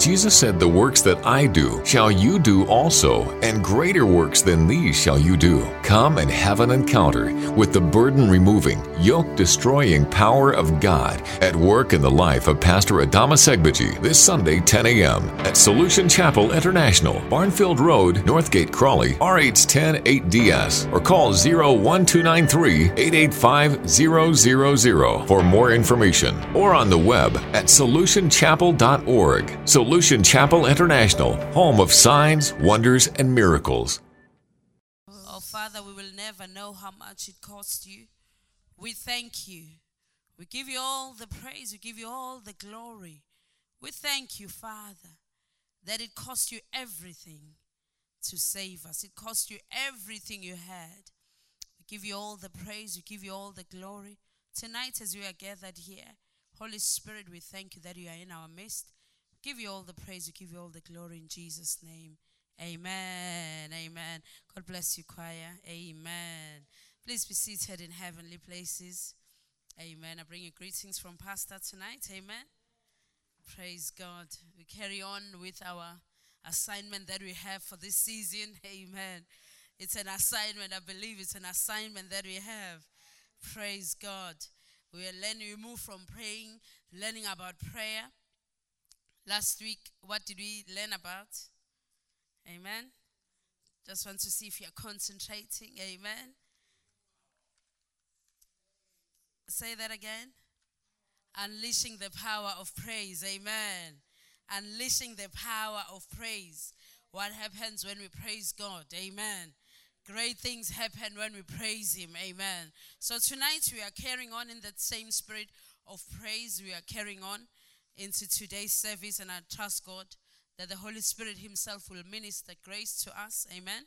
Jesus said, The works that I do shall you do also, and greater works than these shall you do. Come and have an encounter with the burden removing, yoke destroying power of God at work in the life of Pastor Adama Segbaji this Sunday, 10 a.m. at Solution Chapel International, Barnfield Road, Northgate, Crawley, RH10 8DS, or call 01293 885 000 for more information, or on the web at solutionchapel.org. Solution Chapel International, home of signs, wonders, and miracles. Oh, Father, we will never know how much it cost you. We thank you. We give you all the praise. We give you all the glory. We thank you, Father, that it cost you everything to save us. It cost you everything you had. We give you all the praise. We give you all the glory. Tonight, as we are gathered here, Holy Spirit, we thank you that you are in our midst. Give you all the praise, we give you all the glory in Jesus' name. Amen. Amen. God bless you, choir. Amen. Please be seated in heavenly places. Amen. I bring you greetings from Pastor tonight. Amen. Praise God. We carry on with our assignment that we have for this season. Amen. It's an assignment. I believe it's an assignment that we have. Praise God. We are learning, we move from praying, learning about prayer Last week, what did we learn about? Amen. Just want to see if you're concentrating. Amen. Say that again. Unleashing the power of praise. Amen. Unleashing the power of praise. What happens when we praise God? Amen. Great things happen when we praise Him. Amen. So tonight we are carrying on in that same spirit of praise. We are carrying on into today's service, and I trust God that the Holy Spirit Himself will minister grace to us. Amen.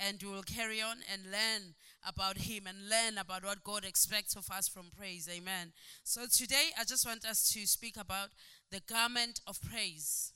And we will carry on and learn about Him and learn about what God expects of us from praise. Amen. So today, I just want us to speak about the garment of praise.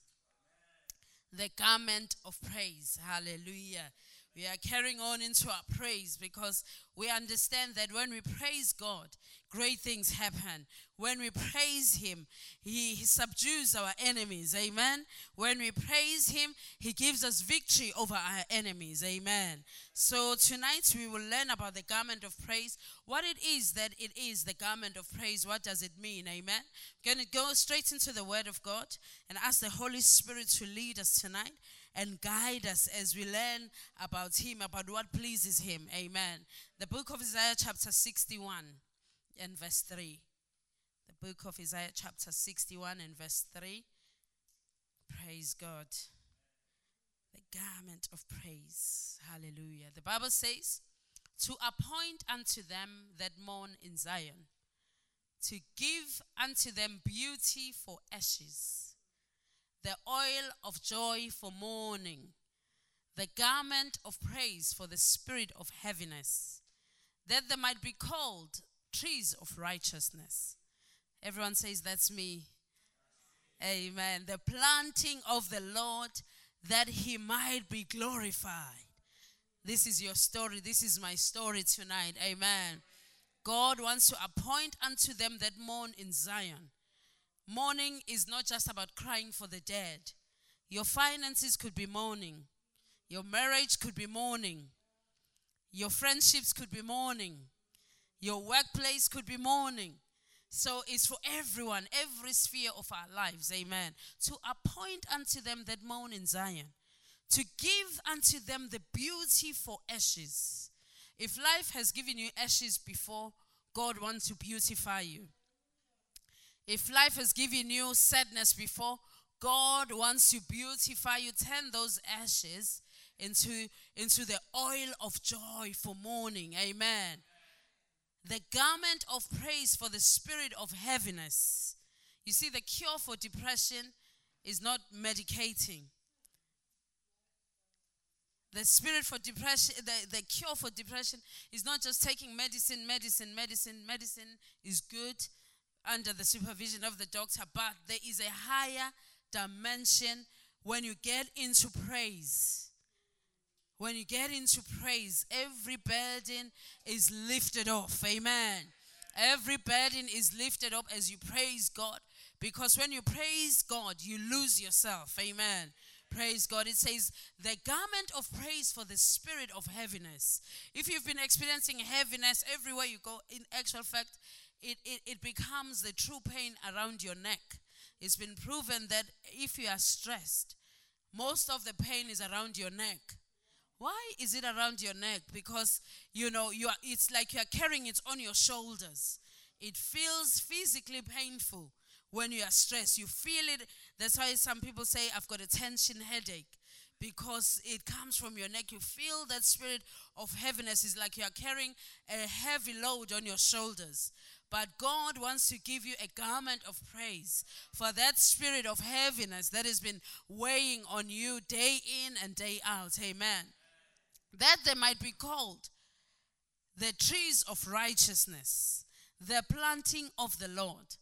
The garment of praise. Hallelujah. We are carrying on into our praise because we understand that when we praise God, great things happen. When we praise Him, he, he, subdues our enemies. Amen. When we praise Him, He gives us victory over our enemies. Amen. So tonight we will learn about the garment of praise, what it is that it is, the garment of praise. What does it mean? Amen. Going to go straight into the Word of God and ask the Holy Spirit to lead us tonight and guide us as we learn about Him, about what pleases Him. Amen. The book of Isaiah, chapter 61, and verse 3. The book of Isaiah, chapter 61, and verse 3. Praise God. The garment of praise. Hallelujah. The Bible says, To appoint unto them that mourn in Zion, to give unto them beauty for ashes the oil of joy for mourning, the garment of praise for the spirit of heaviness, that they might be called trees of righteousness. Everyone says, That's me. Amen. The planting of the Lord that he might be glorified. This is your story. This is my story tonight. Amen. God wants to appoint unto them that mourn in Zion Mourning is not just about crying for the dead. Your finances could be mourning. Your marriage could be mourning. Your friendships could be mourning. Your workplace could be mourning. So it's for everyone, every sphere of our lives. Amen. To appoint unto them that mourn in Zion, to give unto them the beauty for ashes. If life has given you ashes before, God wants to beautify you. If life has given you sadness before, God wants to beautify you, turn those ashes into, into the oil of joy for mourning. Amen. The garment of praise for the spirit of heaviness. You see, the cure for depression is not medicating. The spirit for depression, the, the cure for depression is not just taking medicine, medicine, medicine. Medicine is good under the supervision of the doctor, but there is a higher dimension when you get into praise. When you get into praise, every burden is lifted off. Amen. Every burden is lifted up as you praise God. Because when you praise God, you lose yourself. Amen. Praise God. It says, the garment of praise for the spirit of heaviness. If you've been experiencing heaviness everywhere you go, in actual fact, it, it, it becomes the true pain around your neck. It's been proven that if you are stressed, most of the pain is around your neck. Why is it around your neck? Because you know you are it's like you are carrying it on your shoulders. It feels physically painful when you are stressed. You feel it. That's why some people say I've got a tension headache because it comes from your neck. You feel that spirit of heaviness is like you are carrying a heavy load on your shoulders. But God wants to give you a garment of praise for that spirit of heaviness that has been weighing on you day in and day out. Amen. That they might be called the trees of righteousness, the planting of the Lord,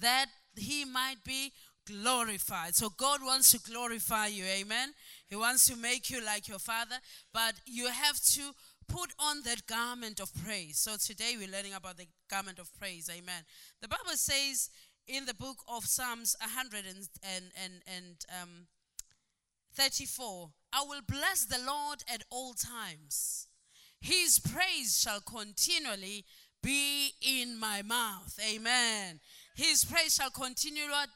that he might be glorified. So God wants to glorify you. Amen. He wants to make you like your father, but you have to put on that garment of praise. So today we're learning about the garment of praise. Amen. The Bible says in the book of Psalms 100 and, and, and, and um, 34, I will bless the Lord at all times. His praise shall continually be in my mouth. Amen. His praise shall continually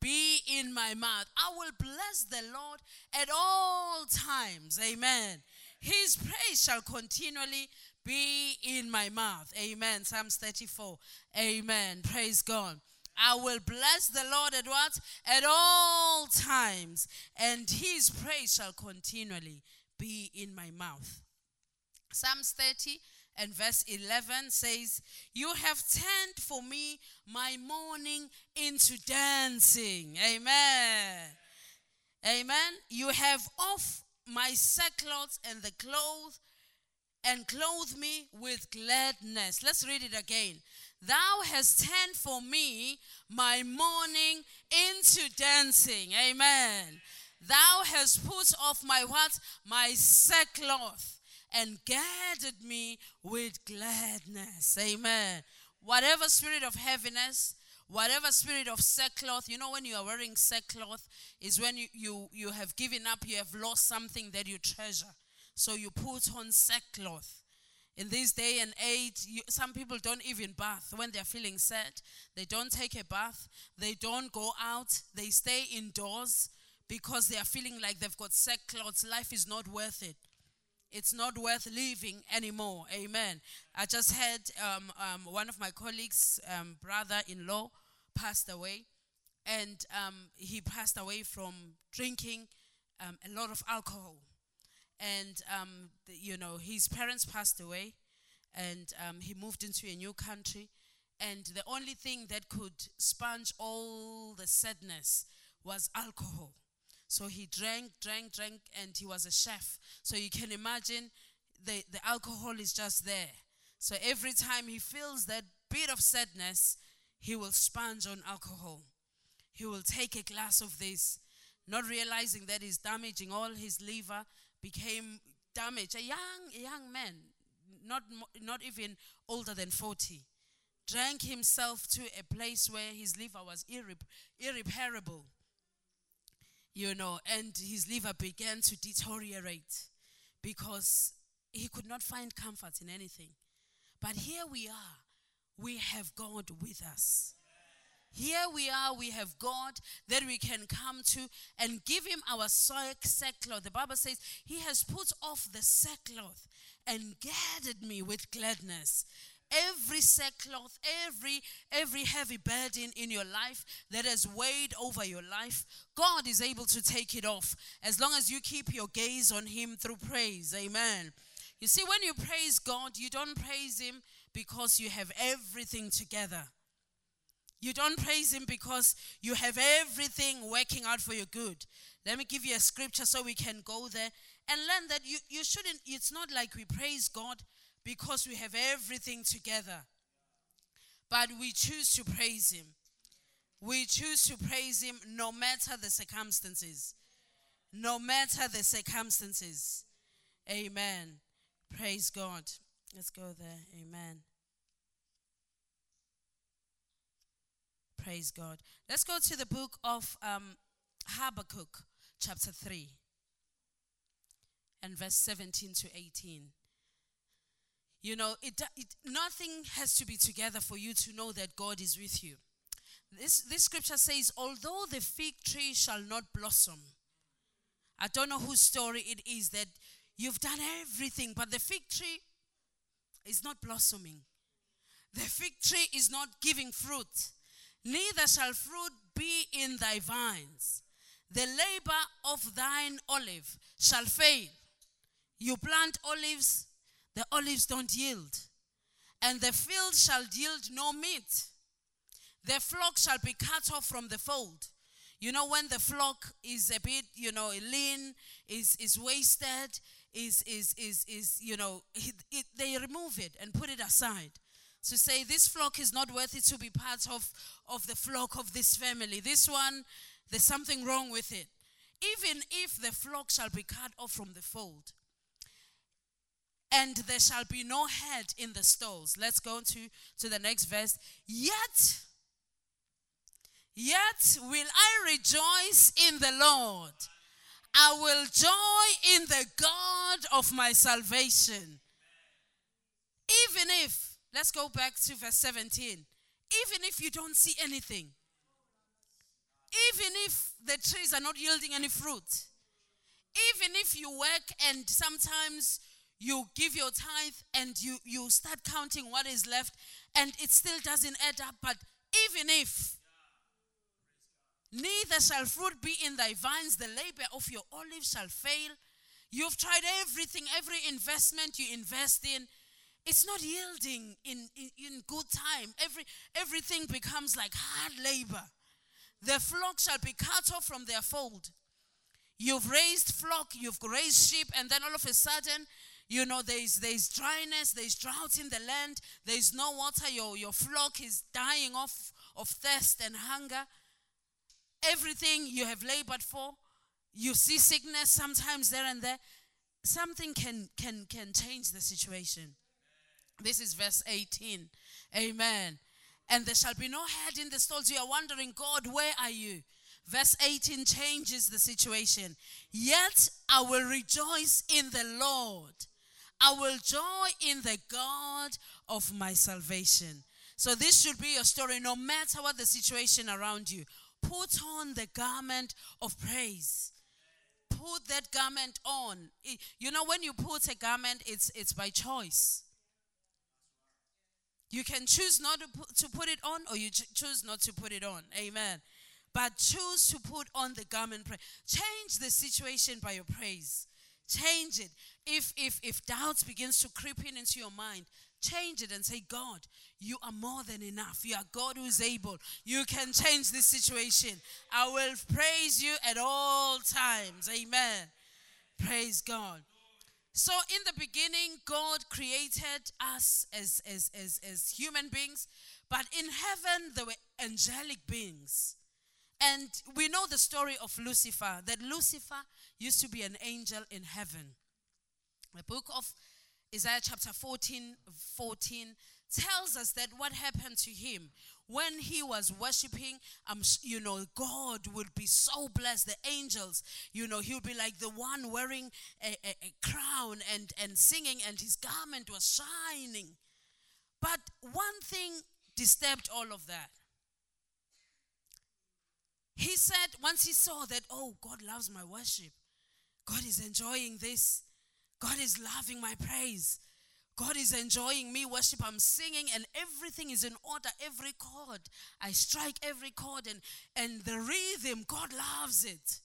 be in my mouth. I will bless the Lord at all times. Amen. His praise shall continually be in my mouth. Amen. Psalms 34. Amen. Praise God. I will bless the Lord at what? At all times, and his praise shall continually be in my mouth. Psalms 30 and verse 11 says, You have turned for me my mourning into dancing. Amen. Amen. You have off my sackcloth and the cloth and clothe me with gladness. Let's read it again. Thou hast turned for me my mourning into dancing. Amen. Thou hast put off my what? My sackcloth and gathered me with gladness. Amen. Whatever spirit of heaviness, whatever spirit of sackcloth, you know, when you are wearing sackcloth, is when you, you, you have given up, you have lost something that you treasure. So you put on sackcloth. In this day and age, you, some people don't even bath when they're feeling sad. They don't take a bath. They don't go out. They stay indoors because they are feeling like they've got sackcloth. Life is not worth it. It's not worth living anymore. Amen. I just had um, um, one of my colleagues' um, brother-in-law passed away, and um, he passed away from drinking um, a lot of alcohol. And um, the, you know, his parents passed away, and he moved into a new country. And the only thing that could sponge all the sadness was alcohol. So he drank, drank, drank, and he was a chef. So you can imagine the, the alcohol is just there. So every time he feels that bit of sadness, he will sponge on alcohol. He will take a glass of this, not realizing that he's damaging all his liver, became damaged. A young, a young man, not, not even older than 40, drank himself to a place where his liver was irre- irreparable you know, and his liver began to deteriorate because he could not find comfort in anything. But here we are, we have God with us. Here we are, we have God that we can come to and give him our sackcloth. The Bible says, He has put off the sackcloth and gathered me with gladness every sackcloth, every every heavy burden in your life that has weighed over your life, God is able to take it off as long as you keep your gaze on him through praise. Amen. You see when you praise God, you don't praise him because you have everything together. You don't praise him because you have everything working out for your good. Let me give you a scripture so we can go there and learn that you, you shouldn't, it's not like we praise God because we have everything together. But we choose to praise Him. We choose to praise Him no matter the circumstances. No matter the circumstances. Amen. Praise God. Let's go there. Amen. Praise God. Let's go to the book of um, Habakkuk, chapter 3, and verse 17 to 18. You know, it, it, nothing has to be together for you to know that God is with you. This, this scripture says, although the fig tree shall not blossom, I don't know whose story it is that you've done everything, but the fig tree is not blossoming. The fig tree is not giving fruit, neither shall fruit be in thy vines. The labor of thine olive shall fail. You plant olives, the olives don't yield, and the field shall yield no meat. The flock shall be cut off from the fold. You know, when the flock is a bit, you know, lean, is, is wasted, is, is, is, is you know, it, it, they remove it and put it aside to say this flock is not worthy to be part of, of the flock of this family. This one, there's something wrong with it. Even if the flock shall be cut off from the fold, and there shall be no head in the stalls. Let's go to, to the next verse. Yet, yet will I rejoice in the Lord. I will joy in the God of my salvation. Even if, let's go back to verse 17. Even if you don't see anything, even if the trees are not yielding any fruit, even if you work and sometimes you give your tithe and you, you start counting what is left and it still doesn't add up, but even if neither shall fruit be in thy vines, the labor of your olive shall fail. You've tried everything, every investment you invest in, it's not yielding in, in, in good time. Every, everything becomes like hard labor. The flock shall be cut off from their fold. You've raised flock, you've raised sheep, and then all of a sudden, you know, there's there's dryness, there's drought in the land, there's no water, your, your flock is dying off of thirst and hunger. Everything you have labored for, you see sickness sometimes there and there. Something can can can change the situation. This is verse 18. Amen and there shall be no head in the stalls. You are wondering, God, where are you? Verse 18 changes the situation. Yet I will rejoice in the Lord. I will joy in the God of my salvation. So, this should be your story no matter what the situation around you. Put on the garment of praise. Put that garment on. You know, when you put a garment, it's, it's by choice. You can choose not to put, it on or you choose not to put it on. Amen. But choose to put on the garment. Change the situation by your praise. Change it. If if if doubts begins to creep in into your mind, change it and say, God, you are more than enough. You are God who is able. You can change this situation. I will praise you at all times. Amen. Praise God. So, in the beginning, God created us as, as, as, as human beings, but in heaven, there were angelic beings. And we know the story of Lucifer, that Lucifer used to be an angel in heaven. The book of Isaiah, chapter 14, 14 tells us that what happened to him when he was worshiping, um, you know, God would be so blessed. The angels, you know, he would be like the one wearing a, a, a crown and, and singing, and his garment was shining. But one thing disturbed all of that. He said, once he saw that, oh, God loves my worship, God is enjoying this, God is loving my praise. God is enjoying me worship. I'm singing and everything is in order. Every chord. I strike every chord and, and the rhythm, God loves it.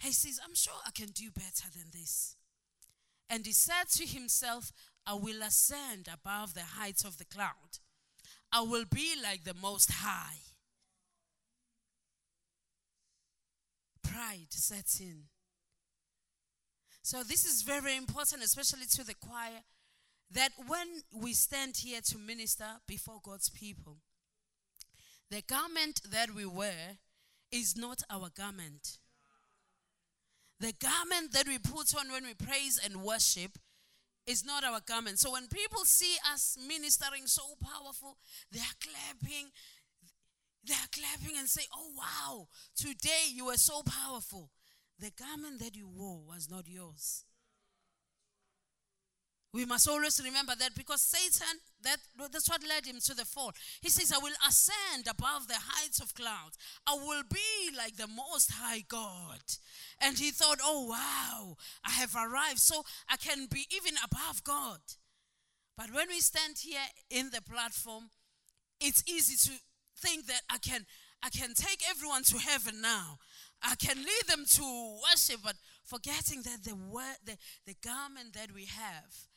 He says, I'm sure I can do better than this. And he said to himself, I will ascend above the heights of the cloud. I will be like the Most High. Pride sets in. So, this is very important, especially to the choir that when we stand here to minister before God's people, the garment that we wear is not our garment. The garment that we put on when we praise and worship is not our garment. So when people see us ministering so powerful, they are clapping. They are clapping and say, Oh, wow, today you were so powerful. The garment that you wore was not yours. We must always remember that because Satan, that, that's what led him to the fall. He says, I will ascend above the heights of clouds. I will be like the Most High God. And he thought, oh, wow, I have arrived, so I can be even above God. But when we stand here in the platform, it's easy to think that I can, I can take everyone to heaven now. I can lead them to worship, but forgetting that the, the, the garment that we have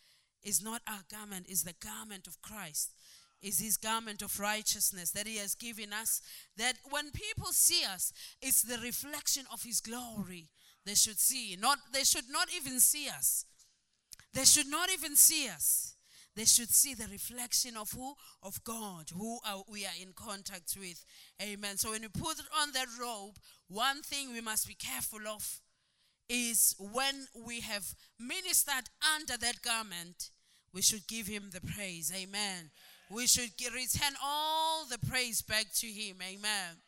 is not our garment, is the garment of Christ. Is his garment of righteousness that he has given us. That when people see us, it's the reflection of his glory they should see. Not they should not even see us. They should not even see us. They should see the reflection of who? Of God, who are, we are in contact with. Amen. So when you put on that robe, one thing we must be careful of is when we have ministered under that garment, we should give him the praise. Amen. We should return all the praise back to him. Amen.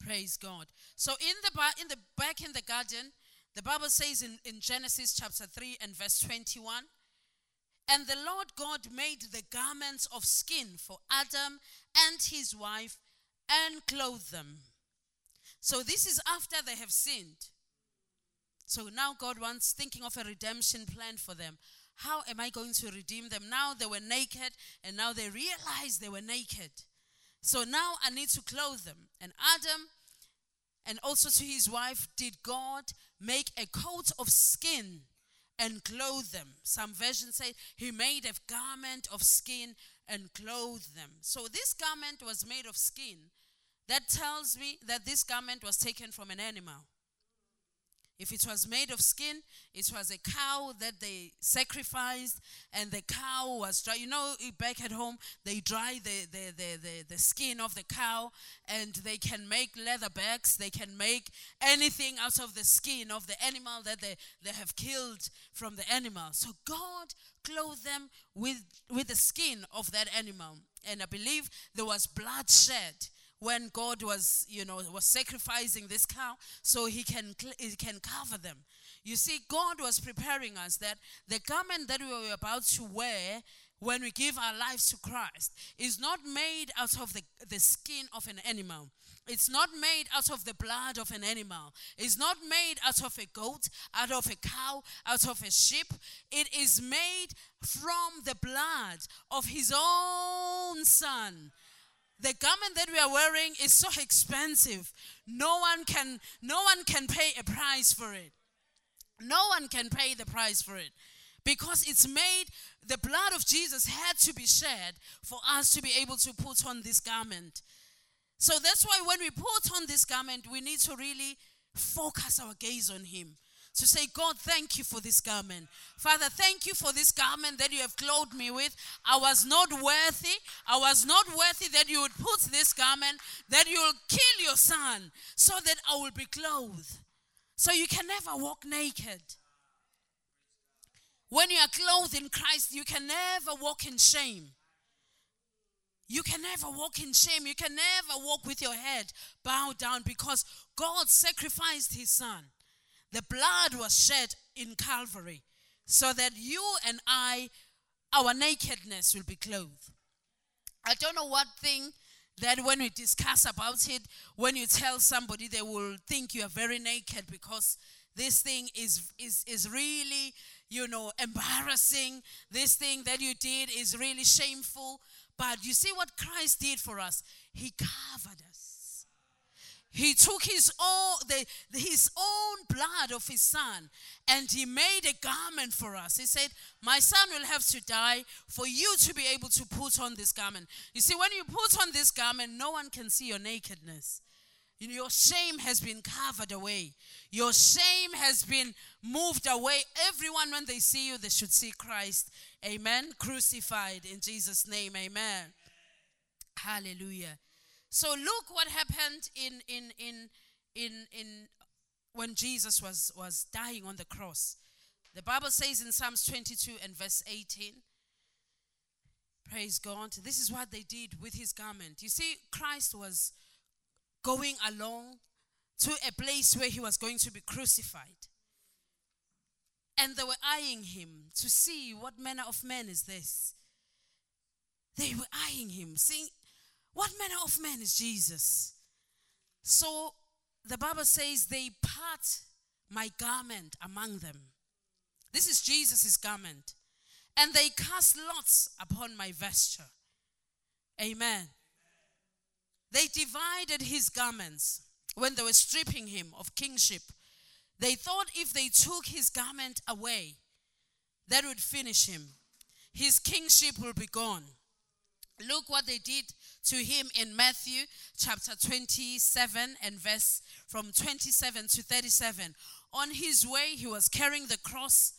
Praise God. So in the in the back in the garden, the Bible says in, in Genesis chapter 3 and verse 21, and the Lord God made the garments of skin for Adam and his wife and clothed them. So this is after they have sinned. So now God wants thinking of a redemption plan for them. How am I going to redeem them? Now they were naked and now they realized they were naked. So now I need to clothe them. And Adam and also to his wife did God make a coat of skin and clothe them. Some versions say he made a garment of skin and clothed them. So this garment was made of skin. That tells me that this garment was taken from an animal. If it was made of skin, it was a cow that they sacrificed, and the cow was dry. You know, back at home, they dry the, the, the, the, the skin of the cow, and they can make leather bags. They can make anything out of the skin of the animal that they, they have killed from the animal. So God clothed them with, with the skin of that animal. And I believe there was blood shed when God was, you know, was sacrificing this cow so he can he can cover them. You see, God was preparing us that the garment that we were about to wear when we give our lives to Christ is not made out of the, the skin of an animal. It's not made out of the blood of an animal. It's not made out of a goat, out of a cow, out of a sheep. It is made from the blood of his own son the garment that we are wearing is so expensive. No one can no one can pay a price for it. No one can pay the price for it. Because it's made the blood of Jesus had to be shed for us to be able to put on this garment. So that's why when we put on this garment, we need to really focus our gaze on him to say, God, thank you for this garment. Father, thank you for this garment that you have clothed me with. I was not worthy. I was not worthy that you would put this garment, that you will kill your son so that I will be clothed. So you can never walk naked. When you are clothed in Christ, you can never walk in shame. You can never walk in shame. You can never walk with your head bowed down because God sacrificed his son. The blood was shed in Calvary so that you and I, our nakedness will be clothed. I don't know what thing that when we discuss about it, when you tell somebody, they will think you are very naked because this thing is, is, is really, you know, embarrassing. This thing that you did is really shameful. But you see what Christ did for us? He covered us. He took his own, the, his own blood of his son and he made a garment for us. He said, My son will have to die for you to be able to put on this garment. You see, when you put on this garment, no one can see your nakedness. Your shame has been covered away. Your shame has been moved away. Everyone, when they see you, they should see Christ. Amen. Crucified in Jesus' name. Amen. Hallelujah. So look what happened in in in in in when Jesus was was dying on the cross. The Bible says in Psalms 22 and verse 18. Praise God. This is what they did with his garment. You see, Christ was going along to a place where he was going to be crucified. And they were eyeing him to see what manner of man is this. They were eyeing him, saying, What manner of man is Jesus? So the Bible says they part my garment among them. This is Jesus' garment. And they cast lots upon my vesture. Amen. They divided his garments when they were stripping him of kingship. They thought if they took his garment away, that would finish him. His kingship will be gone. Look what they did to him in Matthew chapter 27 and verse from 27 to 37. On his way, he was carrying the cross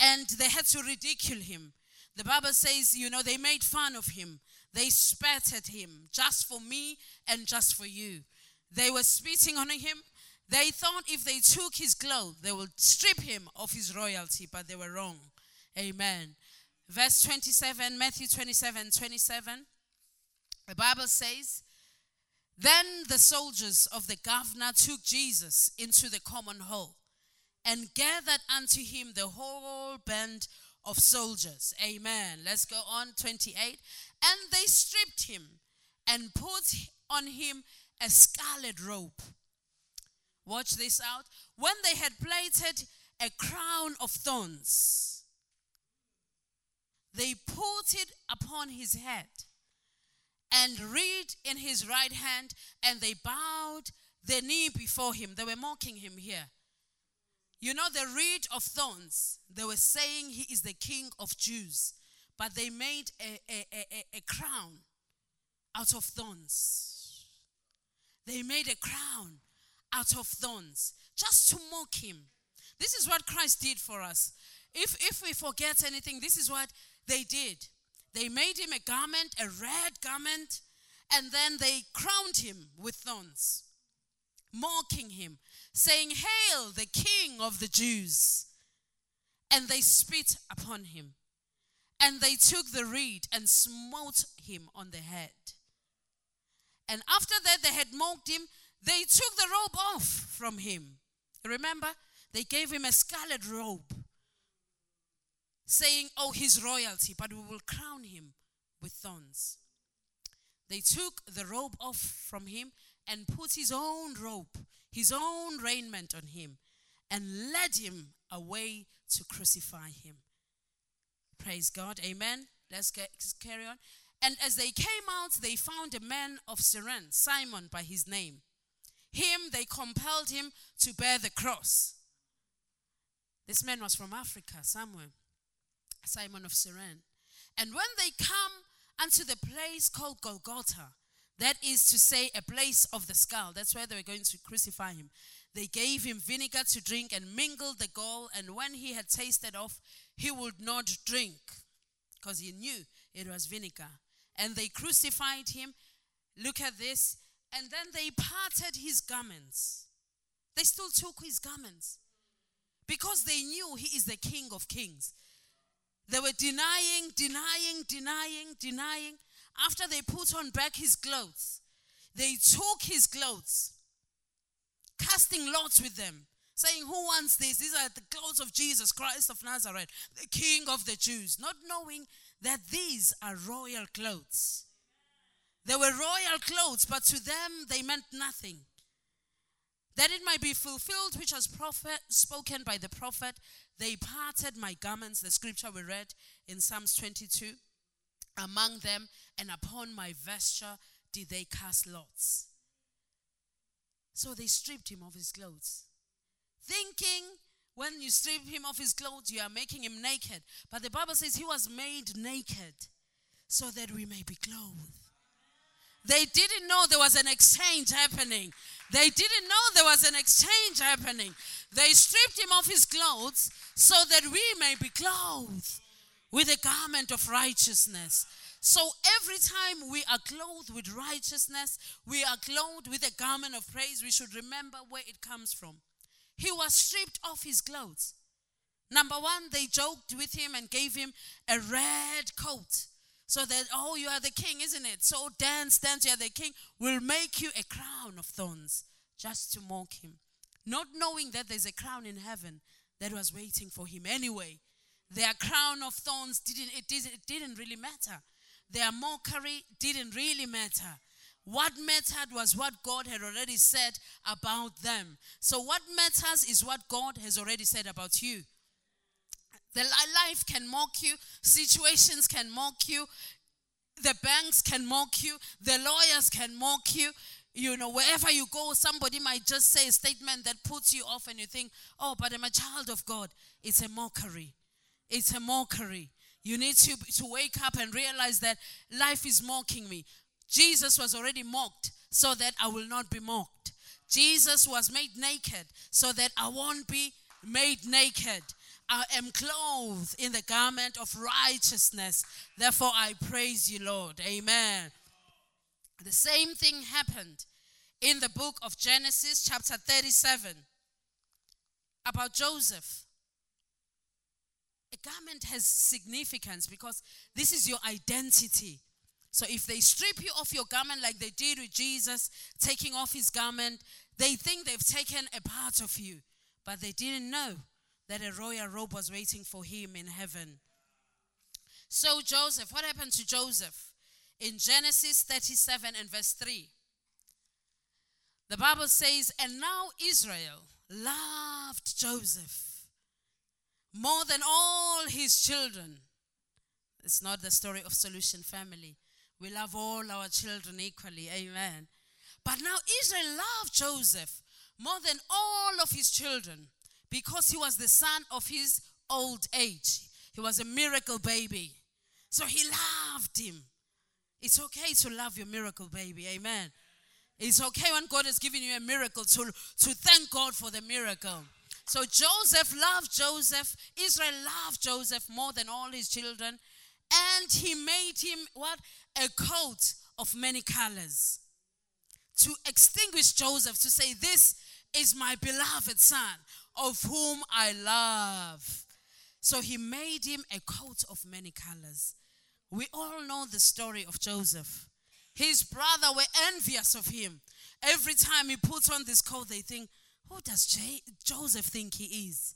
and they had to ridicule him. The Bible says, you know, they made fun of him. They spat at him just for me and just for you. They were spitting on him. They thought if they took his clothes, they would strip him of his royalty, but they were wrong. Amen. Verse 27, Matthew 27 27. The Bible says, Then the soldiers of the governor took Jesus into the common hall and gathered unto him the whole band of soldiers. Amen. Let's go on. 28. And they stripped him and put on him a scarlet robe. Watch this out. When they had plaited a crown of thorns, they put it upon his head and reed in his right hand, and they bowed their knee before him. They were mocking him here. You know, the reed of thorns, they were saying he is the king of Jews, but they made a, a, a, a crown out of thorns. They made a crown out of thorns just to mock him. This is what Christ did for us. If, if we forget anything, this is what they did. They made him a garment, a red garment, and then they crowned him with thorns, mocking him saying, Hail the King of the Jews! And they spit upon him. And they took the reed and smote him on the head. And after that, they had mocked him. They took the robe off from him. Remember? They gave him a scarlet robe, saying, Oh, his royalty, but we will crown him with thorns. They took the robe off from him and put his own robe his own raiment on him and led him away to crucify him. Praise God. Amen. Let's carry on. And as they came out, they found a man of Cyrene, Simon by his name. Him they compelled him to bear the cross. This man was from Africa, somewhere. Simon of Cyrene. And when they come unto the place called Golgotha, that is to say, a place of the skull. That's where they were going to crucify him. They gave him vinegar to drink and mingled the gall, and when he had tasted of, he would not drink, because he knew it was vinegar. And they crucified him. Look at this. And then they parted his garments. They still took his garments because they knew he is the King of Kings. They were denying, denying, denying, denying. After they put on back his clothes, they took his clothes, casting lots with them, saying, Who wants this? These are the clothes of Jesus Christ of Nazareth, the King of the Jews, not knowing that these are royal clothes. They were royal clothes, but to them they meant nothing. That it might be fulfilled, which was prophet, spoken by the prophet, they parted my garments, the scripture we read in Psalms 22 among them, and upon my vesture did they cast lots. So they stripped him of his clothes, thinking when you strip him of his clothes, you are making him naked. But the Bible says he was made naked so that we may be clothed. They didn't know there was an exchange happening. They didn't know there was an exchange happening. They stripped him of his clothes so that we may be clothed with a garment of righteousness. So every time we are clothed with righteousness, we are clothed with a garment of praise, we should remember where it comes from. He was stripped of his clothes. Number one, they joked with him and gave him a red coat So that, oh, you are the king, isn't it? So dance, dance, you are the king. Will make you a crown of thorns just to mock him. Not knowing that there's a crown in heaven that was waiting for him anyway. Their crown of thorns didn't, it didn't, it didn't really matter. Their mockery didn't really matter. What mattered was what God had already said about them. So, what matters is what God has already said about you. The life can mock you, situations can mock you, the banks can mock you, the lawyers can mock you. You know, wherever you go, somebody might just say a statement that puts you off, and you think, oh, but I'm a child of God. It's a mockery. It's a mockery. You need to, to wake up and realize that life is mocking me. Jesus was already mocked so that I will not be mocked. Jesus was made naked so that I won't be made naked. I am clothed in the garment of righteousness. Therefore, I praise you, Lord. Amen. The same thing happened in the book of Genesis, chapter 37, about Joseph. A garment has significance because this is your identity. So if they strip you off your garment like they did with Jesus, taking off his garment, they think they've taken a part of you. But they didn't know that a royal robe was waiting for him in heaven. So, Joseph, what happened to Joseph? In Genesis 37 and verse 3, the Bible says, And now Israel loved Joseph more than all his children. It's not the story of Solution Family. We love all our children equally. Amen. But now Israel loved Joseph more than all of his children because he was the son of his old age. He was a miracle baby. So he loved him. It's okay to love your miracle baby. Amen. It's okay when God has given you a miracle to, to thank God for the miracle. So Joseph loved Joseph. Israel loved Joseph more than all his children. And he made him what? A coat of many colors. To extinguish Joseph, to say, This is my beloved son, of whom I love. So he made him a coat of many colors. We all know the story of Joseph. His brother were envious of him. Every time he puts on this coat, they think, Who does J- Joseph think he is?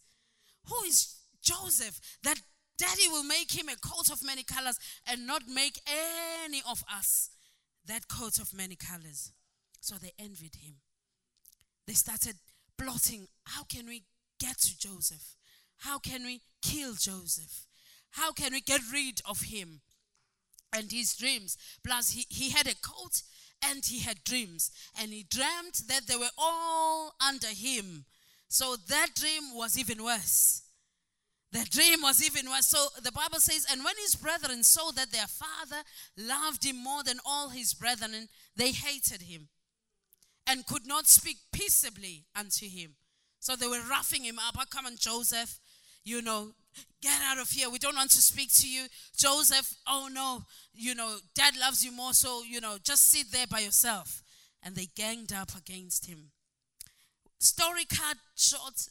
Who is Joseph that Daddy will make him a coat of many colors and not make any of us that coat of many colors. So they envied him. They started plotting how can we get to Joseph? How can we kill Joseph? How can we get rid of him and his dreams? Plus, he, he had a coat and he had dreams. And he dreamt that they were all under him. So that dream was even worse. The dream was even worse. So the Bible says, and when his brethren saw that their father loved him more than all his brethren, they hated him and could not speak peaceably unto him. So they were roughing him up. Oh, come on, Joseph, you know, get out of here. We don't want to speak to you. Joseph, oh no, you know, dad loves you more, so, you know, just sit there by yourself. And they ganged up against him. Story cut short,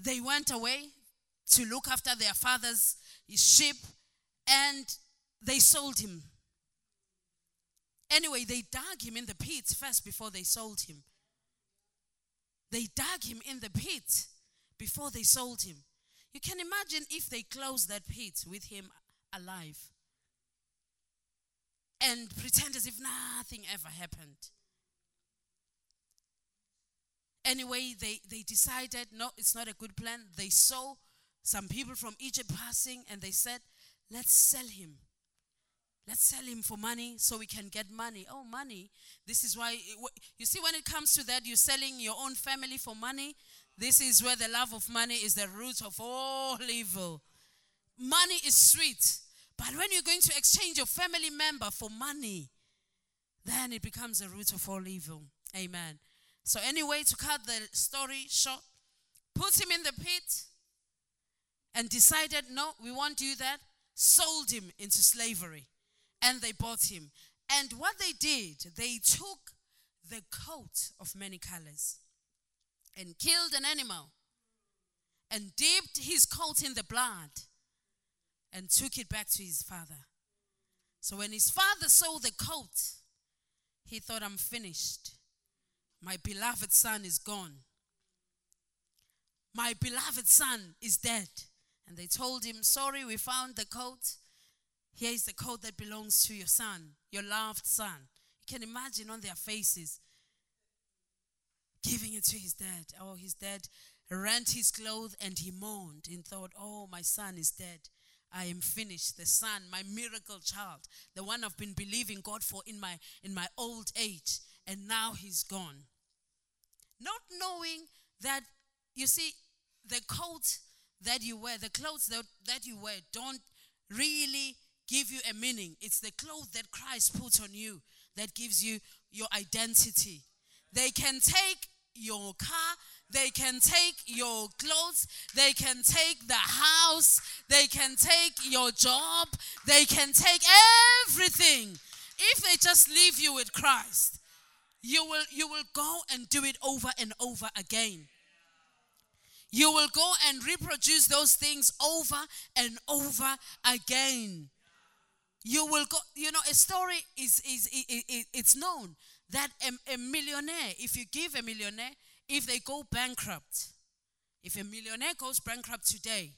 they went away to look after their father's sheep and they sold him. Anyway, they dug him in the pit first before they sold him. They dug him in the pit before they sold him. You can imagine if they closed that pit with him alive and pretend as if nothing ever happened. Anyway, they, they decided no, it's not a good plan. They saw some people from Egypt passing and they said, Let's sell him. Let's sell him for money so we can get money. Oh, money. This is why, you see, when it comes to that, you're selling your own family for money. This is where the love of money is the root of all evil. Money is sweet, but when you're going to exchange your family member for money, then it becomes the root of all evil. Amen. So, anyway, to cut the story short, put him in the pit and decided, no, we won't do that, sold him into slavery. And they bought him. And what they did, they took the coat of many colors and killed an animal and dipped his coat in the blood and took it back to his father. So when his father saw the coat, he thought, I'm finished. My beloved son is gone. My beloved son is dead. And they told him, Sorry, we found the coat. Here is the coat that belongs to your son, your loved son. You can imagine on their faces giving it to his dad. Oh, his dad rent his clothes and he moaned and thought, Oh, my son is dead. I am finished. The son, my miracle child, the one I've been believing God for in my in my old age, and now he's gone. Not knowing that you see the coat that you wear, the clothes that, that you wear don't really give you a meaning. It's the clothes that Christ puts on you that gives you your identity. They can take your car, they can take your clothes, they can take the house, they can take your job, they can take everything. If they just leave you with Christ, you will you will go and do it over and over again. You will go and reproduce those things over and over again. You will go, you know, a story is, is, is, it's known that a, a millionaire, if you give a millionaire if they go bankrupt, if a millionaire goes bankrupt today,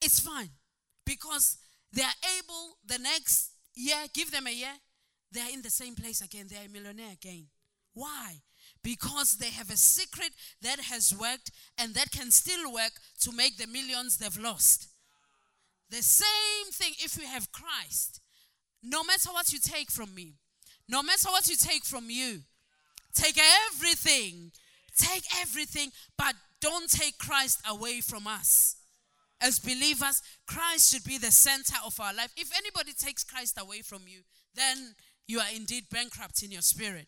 it's fine because they are able the next year, give them a year, they are in the same place again. They are a millionaire again. Why? Because they have a secret that has worked and that can still work to make the millions they've lost. The same thing if you have Christ. No matter what you take from me, no matter what you take from you, Take everything. Take everything, but don't take Christ away from us. As believers, Christ should be the center of our life. If anybody takes Christ away from you, then you are indeed bankrupt in your spirit.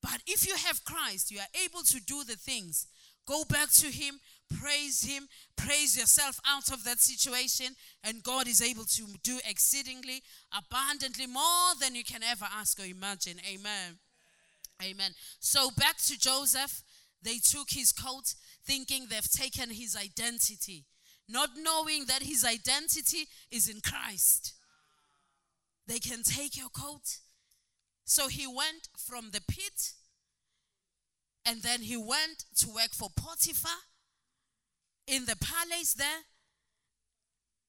But if you have Christ, you are able to do the things. Go back to Him, praise Him, praise yourself out of that situation, and God is able to do exceedingly, abundantly more than you can ever ask or imagine. Amen. Amen. So back to Joseph, they took his coat thinking they've taken his identity, not knowing that his identity is in Christ. They can take your coat. So he went from the pit and then he went to work for Potiphar in the palace there.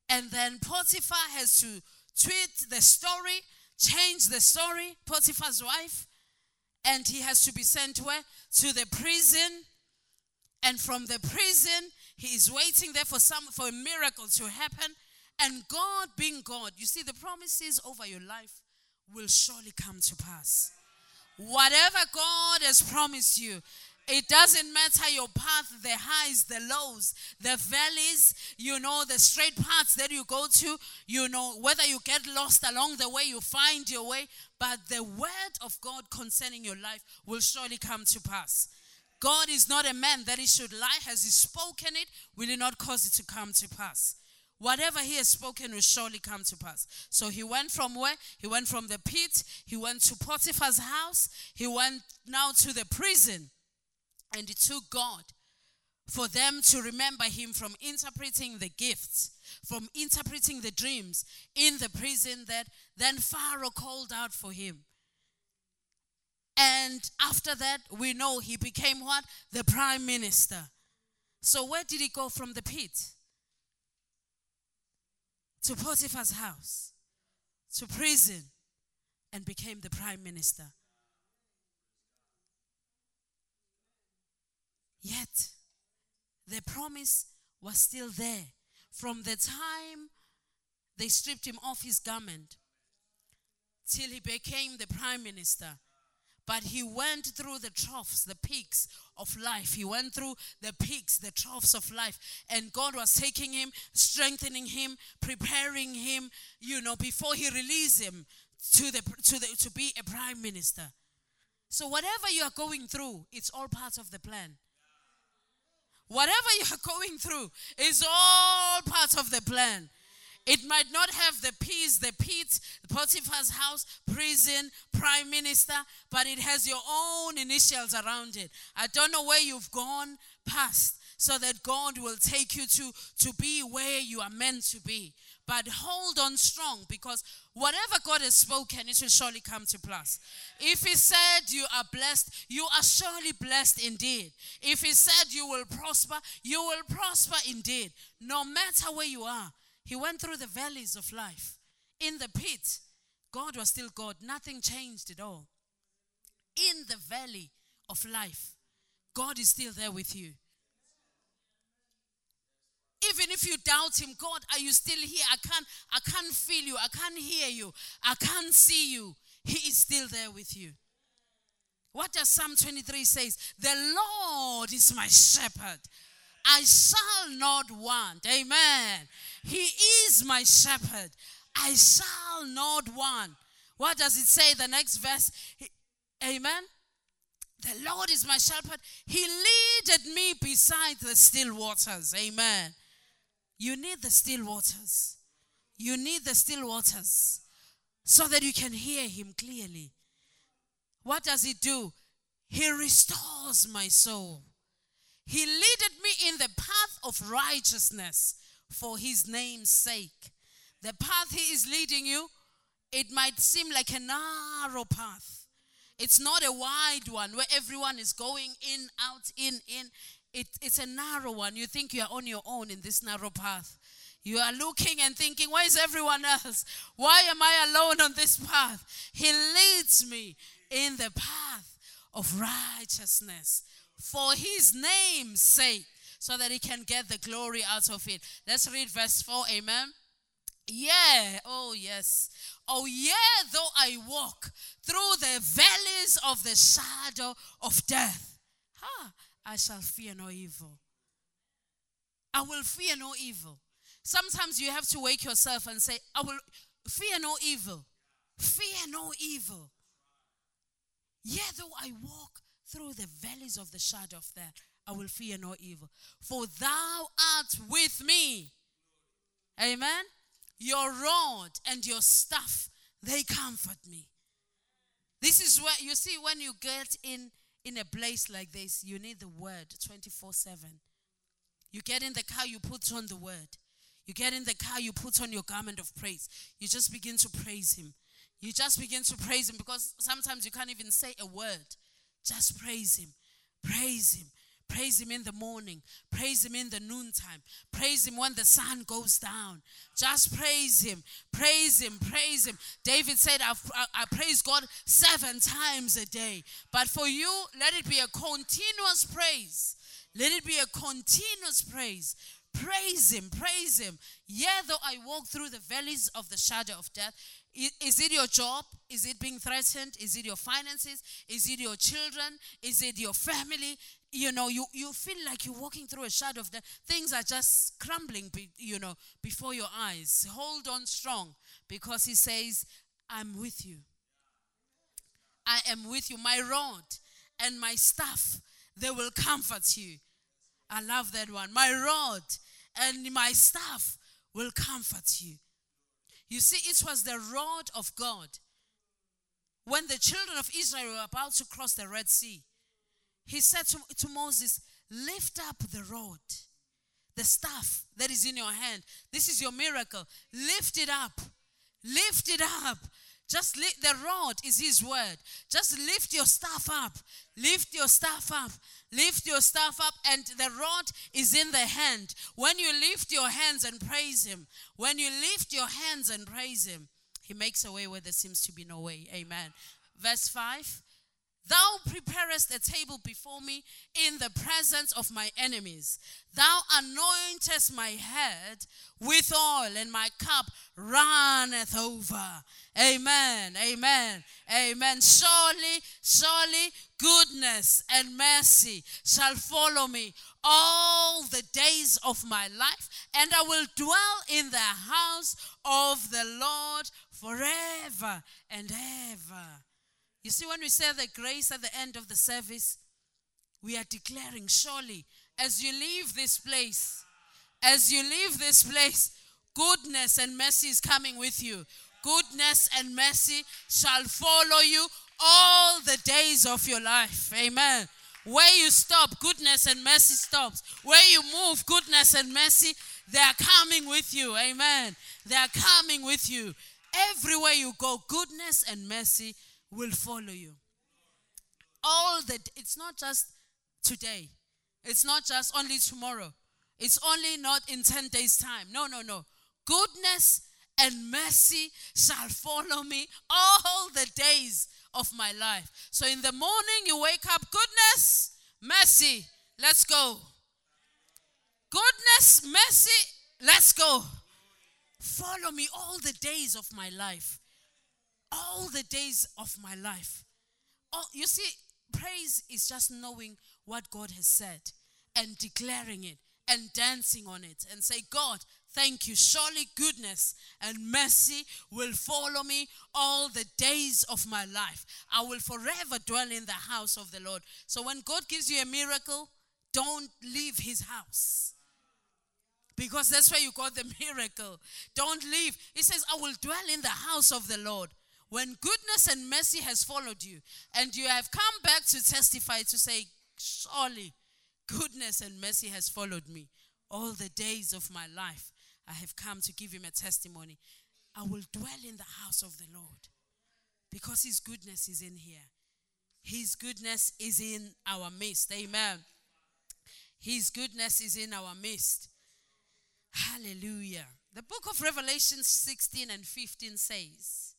And then Potiphar has to tweet the story, change the story, Potiphar's wife and he has to be sent where? To the prison. And from the prison, he is waiting there for some for a miracle to happen. And God being God, you see, the promises over your life will surely come to pass. Whatever God has promised you, it doesn't matter your path, the highs, the lows, the valleys, you know, the straight paths that you go to, you know, whether you get lost along the way, you find your way, but the word of God concerning your life will surely come to pass. God is not a man that he should lie. Has he spoken it? Will he not cause it to come to pass? Whatever he has spoken will surely come to pass. So he went from where? He went from the pit, he went to Potiphar's house, he went now to the prison. And it took God for them to remember him from interpreting the gifts, from interpreting the dreams in the prison that then Pharaoh called out for him. And after that, we know he became what? The prime minister. So, where did he go from the pit? To Potiphar's house, to prison, and became the prime minister. Yet, the promise was still there. From the time they stripped him off his garment till he became the prime minister. But he went through the troughs, the peaks of life. He went through the peaks, the troughs of life. And God was taking him, strengthening him, preparing him, you know, before he released him to, the, to, the, to be a prime minister. So, whatever you are going through, it's all part of the plan. Whatever you are going through is all part of the plan. It might not have the peace, the pit, Potiphar's house, prison, prime minister, but it has your own initials around it. I don't know where you've gone past so that God will take you to, to be where you are meant to be. But hold on strong because whatever God has spoken, it will surely come to pass. If He said you are blessed, you are surely blessed indeed. If He said you will prosper, you will prosper indeed. No matter where you are, He went through the valleys of life. In the pit, God was still God. Nothing changed at all. In the valley of life, God is still there with you. Even if you doubt him, God, are you still here? I can't, I can't feel you. I can't hear you. I can't see you. He is still there with you. What does Psalm 23 says? The Lord is my shepherd. I shall not want. Amen. He is my shepherd. I shall not want. What does it say? The next verse. Amen. The Lord is my shepherd. He leadeth me beside the still waters. Amen. You need the still waters. You need the still waters so that you can hear him clearly. What does he do? He restores my soul. He leadeth me in the path of righteousness for his name's sake. The path he is leading you, it might seem like a narrow path. It's not a wide one where everyone is going in, out, in, in. It, it's a narrow one. You think you are on your own in this narrow path. You are looking and thinking, why is everyone else? Why am I alone on this path? He leads me in the path of righteousness for his name's sake, so that he can get the glory out of it. Let's read verse 4. Amen. Yeah, oh yes. Oh yeah, though I walk through the valleys of the shadow of death. Ha, I shall fear no evil. I will fear no evil. Sometimes you have to wake yourself and say, I will fear no evil. Fear no evil. Yet though I walk through the valleys of the shadow of death, I will fear no evil. For thou art with me. Amen. Your rod and your staff, they comfort me. This is where you see when you get in in a place like this, you need the word 24 7. You get in the car, you put on the word. You get in the car, you put on your garment of praise. You just begin to praise Him. You just begin to praise Him because sometimes you can't even say a word. Just praise Him. Praise Him. Praise Him in the morning. Praise Him in the noontime. Praise Him when the sun goes down. Just praise Him. Praise Him. Praise Him. David said, I, I praise God seven times a day. But for you, let it be a continuous praise. Let it be a continuous praise. Praise Him, praise Him. Yeah, though I walk through the valleys of the shadow of death, is it your job? Is it being threatened? Is it your finances? Is it your children? Is it your family? You know, you, you feel like you're walking through a shadow of death. Things are just crumbling, be, you know, before your eyes. Hold on strong because He says, I'm with you. I am with you. My rod and my staff, they will comfort you. I love that one. My rod and my staff will comfort you. You see, it was the rod of God. When the children of Israel were about to cross the Red Sea, he said to, to Moses, Lift up the rod, the staff that is in your hand. This is your miracle. Lift it up. Lift it up. Just lift the rod is his word. Just lift your staff up. Lift your staff up. Lift your staff up, and the rod is in the hand. When you lift your hands and praise him, when you lift your hands and praise him, he makes a way where there seems to be no way. Amen. Verse 5 Thou preparest a table before me in the presence of my enemies. Thou anointest my head with oil, and my cup runneth over. Amen. Amen. Amen. Surely, surely, goodness and mercy shall follow me all the days of my life, and I will dwell in the house of the Lord forever and ever. You see, when we say the grace at the end of the service, we are declaring, surely, as you leave this place, as you leave this place, goodness and mercy is coming with you. Goodness and mercy shall follow you all the days of your life. Amen. Where you stop, goodness and mercy stops. Where you move, goodness and mercy, they are coming with you. Amen. They are coming with you. Everywhere you go, goodness and mercy will follow you. All the it's not just today. It's not just only tomorrow. It's only not in 10 days time. No, no, no. Goodness and mercy shall follow me all the days of my life. So in the morning you wake up, goodness, mercy, let's go. Goodness, mercy, let's go. Follow me all the days of my life. All the days of my life. Oh, you see, praise is just knowing what God has said and declaring it and dancing on it and say, God, thank you. Surely goodness and mercy will follow me all the days of my life. I will forever dwell in the house of the Lord. So when God gives you a miracle, don't leave his house. Because that's where you got the miracle. Don't leave. He says, I will dwell in the house of the Lord. When goodness and mercy has followed you, and you have come back to testify to say, Surely goodness and mercy has followed me all the days of my life. I have come to give him a testimony. I will dwell in the house of the Lord because his goodness is in here. His goodness is in our midst. Amen. His goodness is in our midst. Hallelujah. The book of Revelation 16 and 15 says,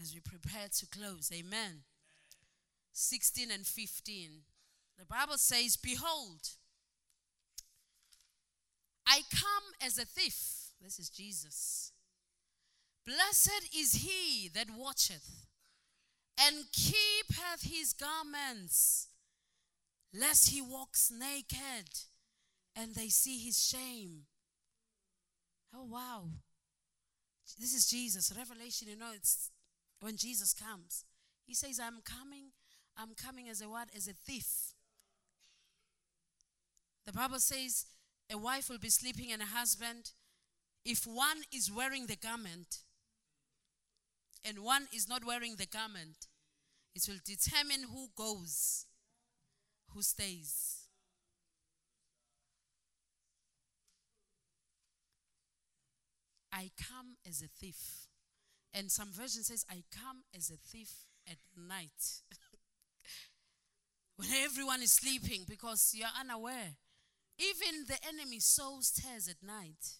as we prepare to close, Amen. 16 and 15. The Bible says, Behold, I come as a thief. This is Jesus. Blessed is he that watcheth and keepeth his garments, lest he walks naked and they see his shame. Oh, wow. This is Jesus. Revelation, you know, it's when Jesus comes. He says, I'm coming, I'm coming as a what? As a thief. The Bible says a wife will be sleeping and a husband. If one is wearing the garment and one is not wearing the garment, it will determine who goes, who stays. I come as a thief. And some version says, I come as a thief at night. when everyone is sleeping because you're unaware. Even the enemy sows tares at night.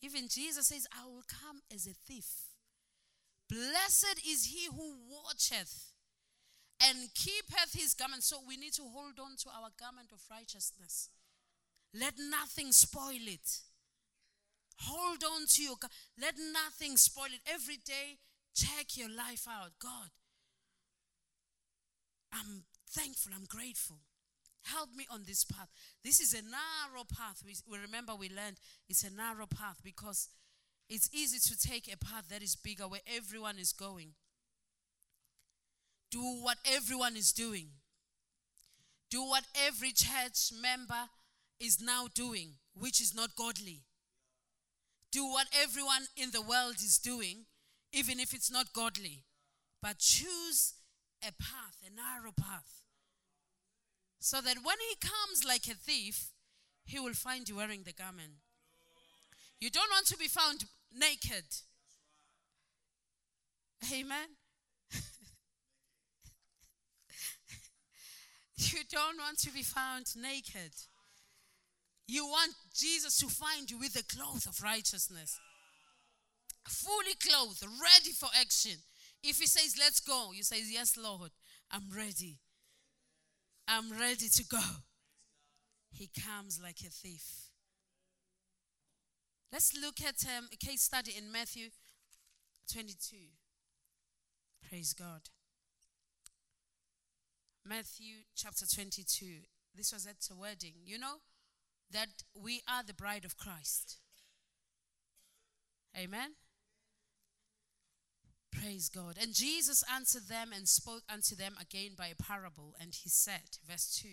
Even Jesus says, I will come as a thief. Blessed is he who watcheth and keepeth his garment. So we need to hold on to our garment of righteousness. Let nothing spoil it. Hold on to your God. Let nothing spoil it. Every day, check your life out. God, I'm thankful. I'm grateful. Help me on this path. This is a narrow path. We, we remember we learned it's a narrow path because it's easy to take a path that is bigger where everyone is going. Do what everyone is doing. Do what every church member is now doing, which is not godly. Do what everyone in the world is doing, even if it's not godly. But choose a path, a narrow path. So that when he comes like a thief, he will find you wearing the garment. You don't want to be found naked. Amen. you don't want to be found naked. You want Jesus to find you with the clothes of righteousness. Fully clothed, ready for action. If he says, Let's go, you say, Yes, Lord, I'm ready. I'm ready to go. He comes like a thief. Let's look at um, a case study in Matthew 22. Praise God. Matthew chapter 22. This was at a wedding. You know, that we are the bride of Christ. Amen. Praise God. And Jesus answered them and spoke unto them again by a parable. And he said, verse 2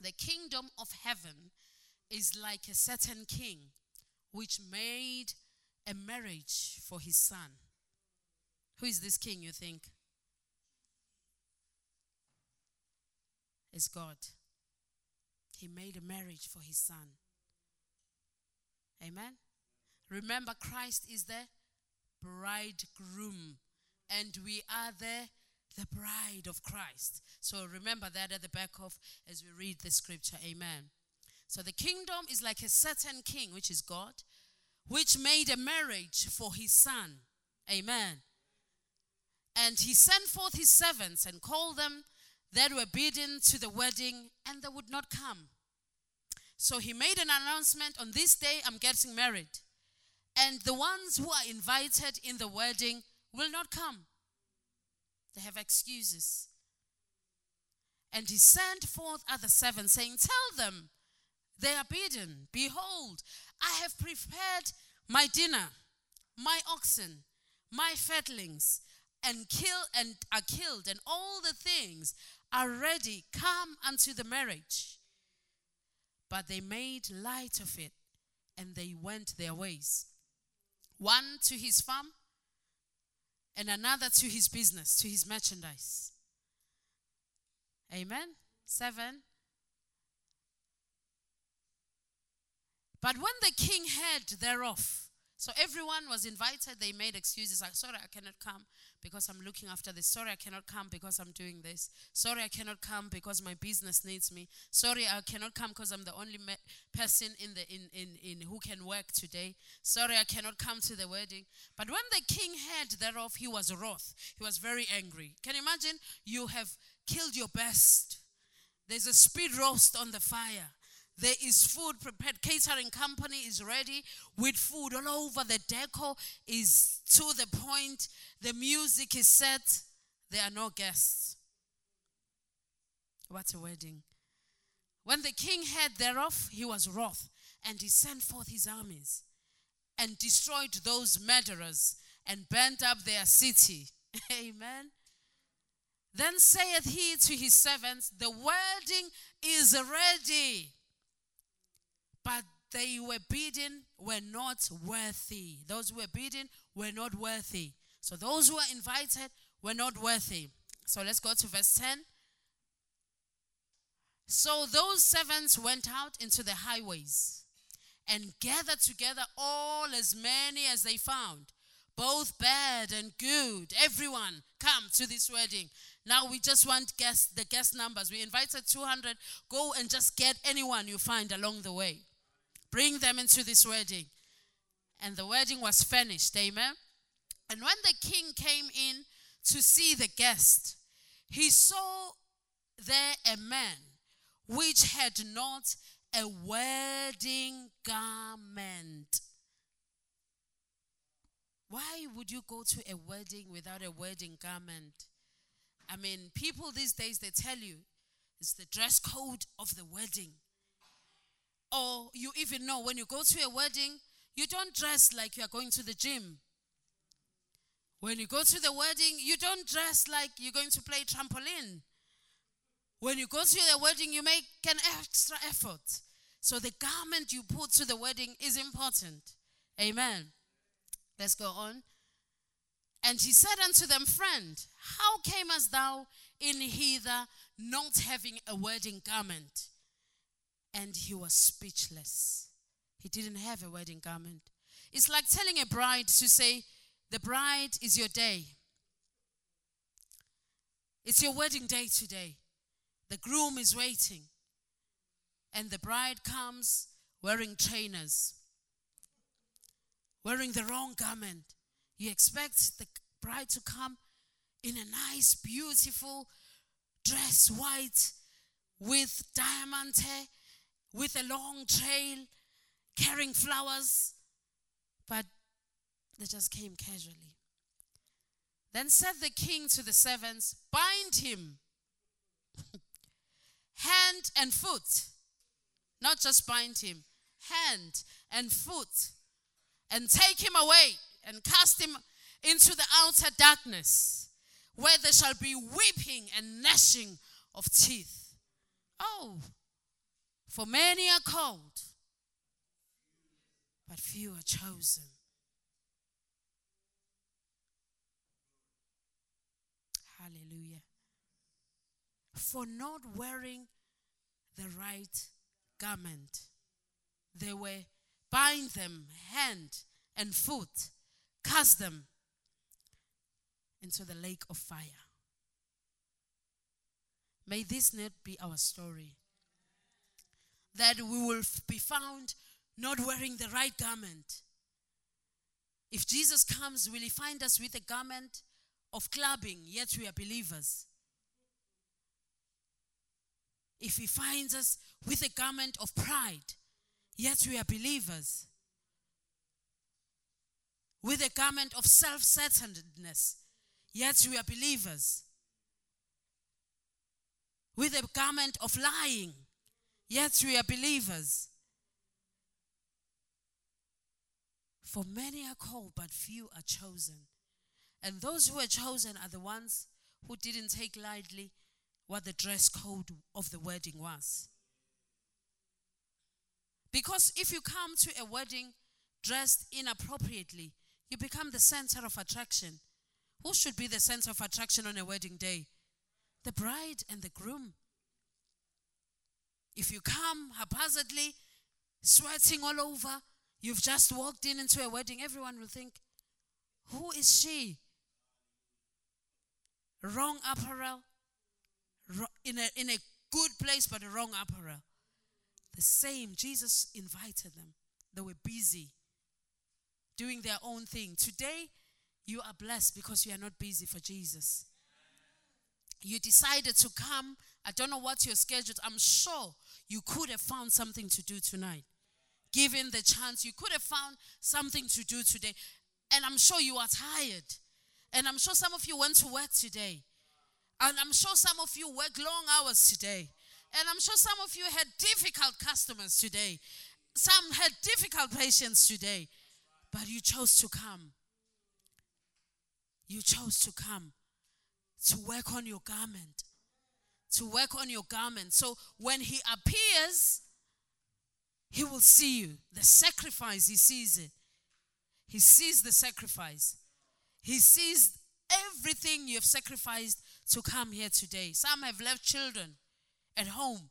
The kingdom of heaven is like a certain king which made a marriage for his son. Who is this king, you think? is God. He made a marriage for his son. Amen. Remember, Christ is the bridegroom, and we are the the bride of Christ. So remember that at the back of as we read the scripture. Amen. So the kingdom is like a certain king, which is God, which made a marriage for his son. Amen. And he sent forth his servants and called them that were bidden to the wedding, and they would not come. So he made an announcement on this day, I'm getting married. And the ones who are invited in the wedding will not come. They have excuses. And he sent forth other seven, saying, Tell them they are bidden. Behold, I have prepared my dinner, my oxen, my fatlings, and kill and are killed, and all the things are ready. Come unto the marriage. But they made light of it, and they went their ways. One to his farm, and another to his business, to his merchandise. Amen. Seven. But when the king heard thereof, so everyone was invited, they made excuses like, sorry, I cannot come because I'm looking after this. Sorry, I cannot come because I'm doing this. Sorry, I cannot come because my business needs me. Sorry, I cannot come because I'm the only me- person in the in, in in who can work today. Sorry, I cannot come to the wedding. But when the king heard thereof, he was wroth. He was very angry. Can you imagine? You have killed your best. There's a speed roast on the fire. There is food prepared. Catering company is ready with food all over. The decor is to the point. The music is set. There are no guests. What a wedding. When the king heard thereof, he was wroth, and he sent forth his armies and destroyed those murderers and burnt up their city. Amen. Then saith he to his servants, The wedding is ready but they were bidden were not worthy. Those who were bidden were not worthy. So those who were invited were not worthy. So let's go to verse 10. So those servants went out into the highways and gathered together all as many as they found, both bad and good. Everyone come to this wedding. Now we just want guest the guest numbers. We invited 200. Go and just get anyone you find along the way. Bring them into this wedding. And the wedding was finished. Amen. And when the king came in to see the guest, he saw there a man which had not a wedding garment. Why would you go to a wedding without a wedding garment? I mean, people these days they tell you it's the dress code of the wedding. Or you even know when you go to a wedding, you don't dress like you are going to the gym. When you go to the wedding, you don't dress like you're going to play trampoline. When you go to the wedding, you make an extra effort. So the garment you put to the wedding is important. Amen. Let's go on. And he said unto them, Friend, how camest thou in hither not having a wedding garment? And he was speechless. He didn't have a wedding garment. It's like telling a bride to say, The bride is your day. It's your wedding day today. The groom is waiting. And the bride comes wearing trainers, wearing the wrong garment. You expect the bride to come in a nice, beautiful dress, white, with diamond hair with a long trail, carrying flowers, but they just came casually. Then said the king to the servants, Bind him, hand and foot. Not just bind him, hand and foot, and take him away and cast him into the outer darkness, where there shall be weeping and gnashing of teeth. Oh, for many are called, but few are chosen. Hallelujah. for not wearing the right garment. They were bind them hand and foot, cast them into the lake of fire. May this not be our story. That we will be found not wearing the right garment. If Jesus comes, will he find us with a garment of clubbing, yet we are believers? If he finds us with a garment of pride, yet we are believers? With a garment of self centeredness, yet we are believers? with a garment of lying, yet we are believers. For many are called, but few are chosen. And those who are chosen are the ones who didn't take lightly what the dress code of the wedding was. Because if you come to a wedding dressed inappropriately, you become the center of attraction. Who should be the center of attraction on a wedding day? the bride and the groom. If you come haphazardly, sweating all over, you've just walked in into a wedding, everyone will think, Who is she? Wrong apparel, in a, in a good place, but a wrong apparel. The same, Jesus invited them. They were busy doing their own thing. Today, you are blessed because you are not busy for Jesus you decided to come. I don't know what your schedule. I'm sure you could have found something to do tonight. Given the chance, you could have found something to do today. And I'm sure you are tired. And I'm sure some of you went to work today. And I'm sure some of you work long hours today. And I'm sure some of you had difficult customers today. Some had difficult patients today. But you chose to come. You chose to come to work on your garment. To work on your garment. So when he appears, he will see you. The sacrifice, he sees it. He sees the sacrifice. He sees everything you have sacrificed to come here today. Some have left children at home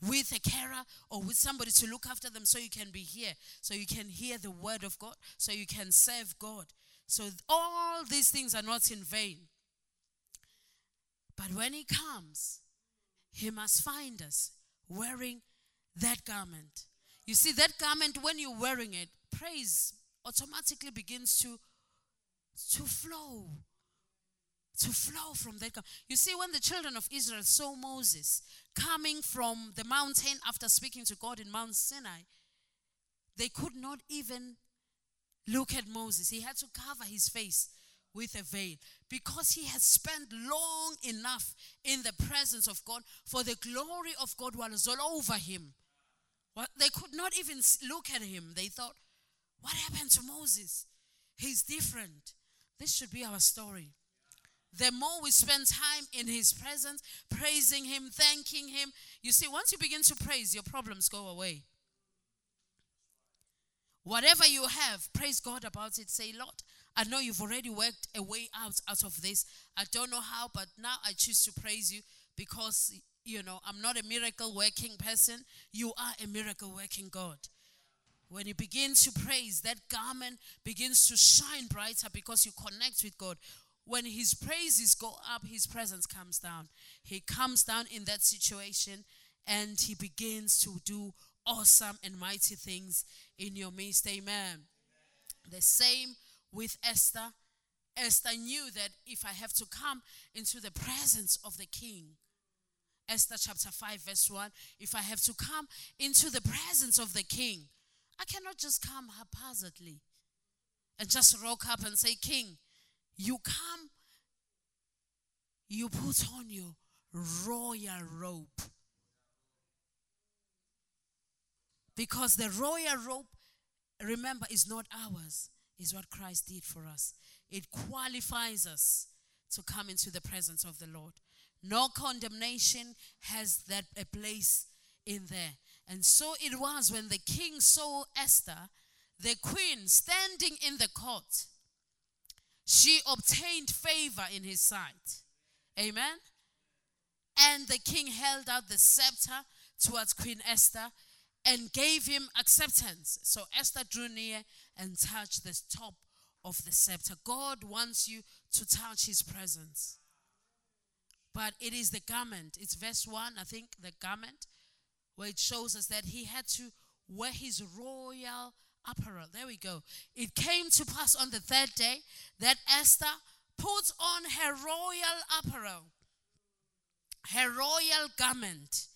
with a carer or with somebody to look after them so you can be here, so you can hear the word of God, so you can serve God. So all these things are not in vain. But when he comes, he must find us wearing that garment. You see, that garment, when you're wearing it, praise automatically begins to, to flow. To flow from that. garment. You see, when the children of Israel saw Moses coming from the mountain after speaking to God in Mount Sinai, they could not even look at Moses. He had to cover his face with a veil because he has spent long enough in the presence of God for the glory of God was all over him. Well, they could not even look at him. They thought, what happened to Moses? He's different. This should be our story. The more we spend time in his presence, praising him, thanking him, you see, once you begin to praise, your problems go away. Whatever you have, praise God about it. Say, Lord, I know you've already worked a way out out of this. I don't know how, but now I choose to praise you because you know I'm not a miracle working person. You are a miracle working God. When you begin to praise, that garment begins to shine brighter because you connect with God. When his praises go up, his presence comes down. He comes down in that situation and he begins to do awesome and mighty things in your midst. Amen. Amen. The same with Esther. Esther knew that if I have to come into the presence of the king, Esther chapter 5, verse 1, if I have to come into the presence of the king, I cannot just come haphazardly and just rock up and say, King, you come, you put on your royal robe. Because the royal robe, remember, is not ours is what Christ did for us. It qualifies us to come into the presence of the Lord. No condemnation has that a place in there. And so it was when the king saw Esther, the queen, standing in the court. She obtained favor in his sight. Amen. And the king held out the scepter towards Queen Esther and gave him acceptance. So Esther drew near and touched the top of the scepter. God wants you to touch his presence. But it is the garment. It's verse 1, I think, the garment, where it shows us that he had to wear his royal apparel. There we go. It came to pass on the third day that Esther put on her royal apparel, her royal garment,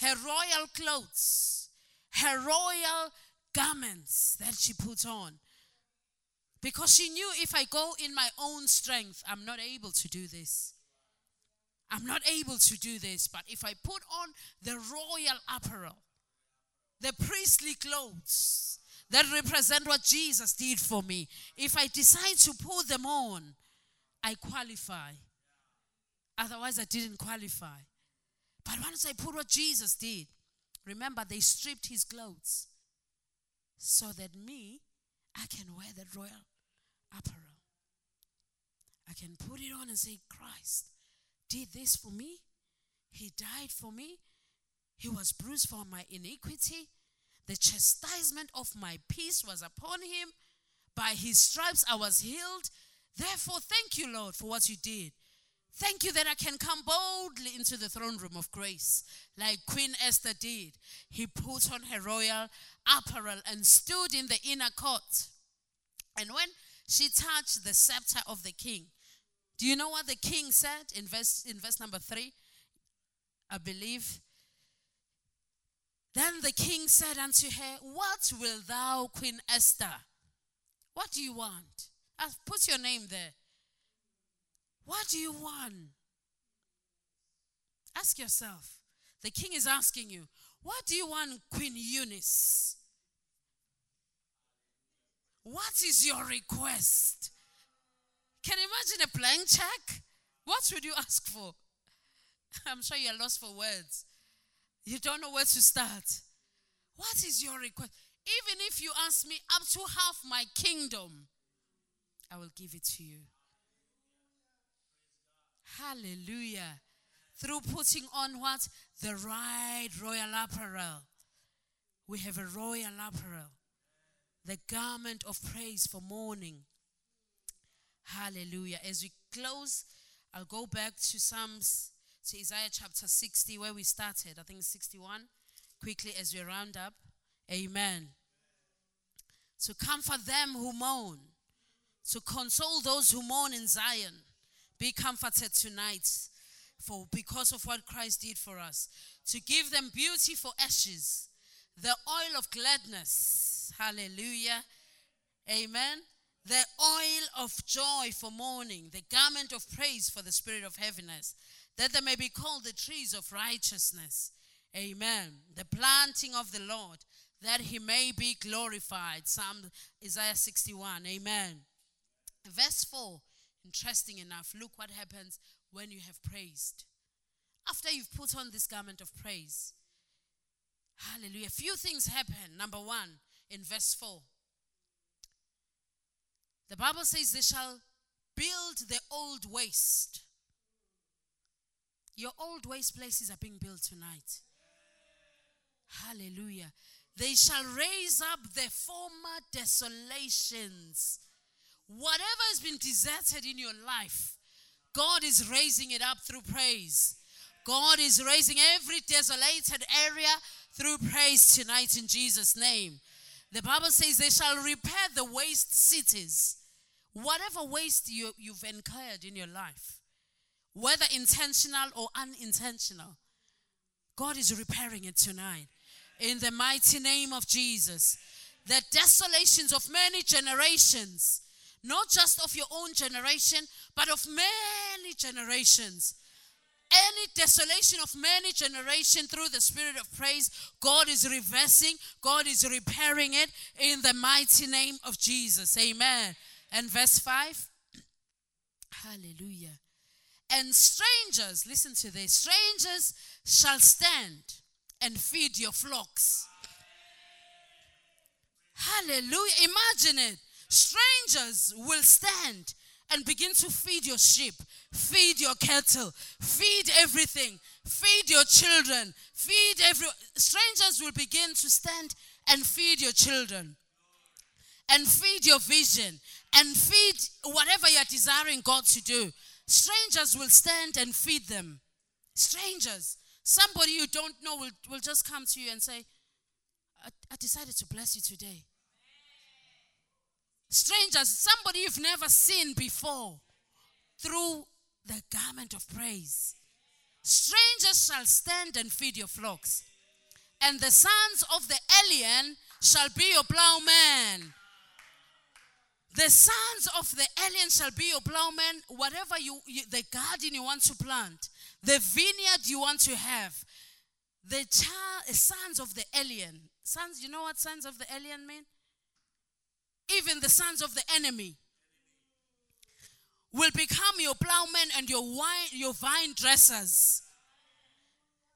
her royal clothes, her royal garments that she put on. Because she knew if I go in my own strength, I'm not able to do this. I'm not able to do this. But if I put on the royal apparel, the priestly clothes that represent what Jesus did for me, if I decide to put them on, I qualify. Otherwise, I didn't qualify. But once I put what Jesus did, remember, they stripped his clothes so that me, I can wear the royal apparel. I can put it on and say, Christ did this for me. He died for me. He was bruised for my iniquity. The chastisement of my peace was upon him. By his stripes I was healed. Therefore, thank you, Lord, for what you did. Thank you that I can come boldly into the throne room of grace, like Queen Esther did. He put on her royal apparel and stood in the inner court. And when she touched the scepter of the king. Do you know what the king said in verse, in verse number three? I believe. Then the king said unto her, What will thou, Queen Esther? What do you want? I've put your name there. What do you want? Ask yourself. The king is asking you, What do you want, Queen Eunice? What is your request? Can you imagine a blank check? What would you ask for? I'm sure you're lost for words. You don't know where to start. What is your request? Even if you ask me up to half my kingdom, I will give it to you. Hallelujah. Through putting on what? The right royal apparel. We have a royal apparel the garment of praise for mourning. Hallelujah. As we close, I'll go back to Psalms, to Isaiah chapter 60, where we started. I think 61. Quickly as we round up. Amen. To comfort them who mourn, to console those who mourn in Zion. Be comforted tonight for because of what Christ did for us. To give them beauty for ashes, the oil of gladness Hallelujah. Amen. The oil of joy for mourning, the garment of praise for the spirit of heaviness, that they may be called the trees of righteousness. Amen. The planting of the Lord, that he may be glorified. Psalm Isaiah 61. Amen. Verse 4, interesting enough, look what happens when you have praised. After you've put on this garment of praise, hallelujah, a few things happen. Number one, in verse 4. The Bible says, They shall build the old waste. Your old waste places are being built tonight. Hallelujah. They shall raise up the former desolations. Whatever has been deserted in your life, God is raising it up through praise. God is raising every desolated area through praise tonight in Jesus' name. The Bible says they shall repair the waste cities. Whatever waste you, you've incurred in your life, whether intentional or unintentional, God is repairing it tonight. In the mighty name of Jesus. The desolations of many generations, not just of your own generation, but of many generations. Any desolation of many generation through the spirit of praise god is reversing god is repairing it in the mighty name of jesus. Amen. And verse 5 hallelujah. And strangers listen to this strangers shall stand and feed your flocks. Hallelujah. Imagine it strangers will stand and begin to feed your sheep, feed your cattle, feed everything, feed your children, feed every strangers will begin to stand and feed your children and feed your vision and feed whatever you're desiring God to do. Strangers will stand and feed them. Strangers. Somebody you don't know will, will just come to you and say, I, I decided to bless you today. Strangers, somebody you've never seen before, through the garment of praise. Strangers shall stand and feed your flocks, and the sons of the alien shall be your plowmen. The sons of the alien shall be your plowmen. Whatever you, you, the garden you want to plant, the vineyard you want to have, the child, sons of the alien. Sons, you know what sons of the alien mean? Even the sons of the enemy will become your plowmen and your wine, your vine dressers.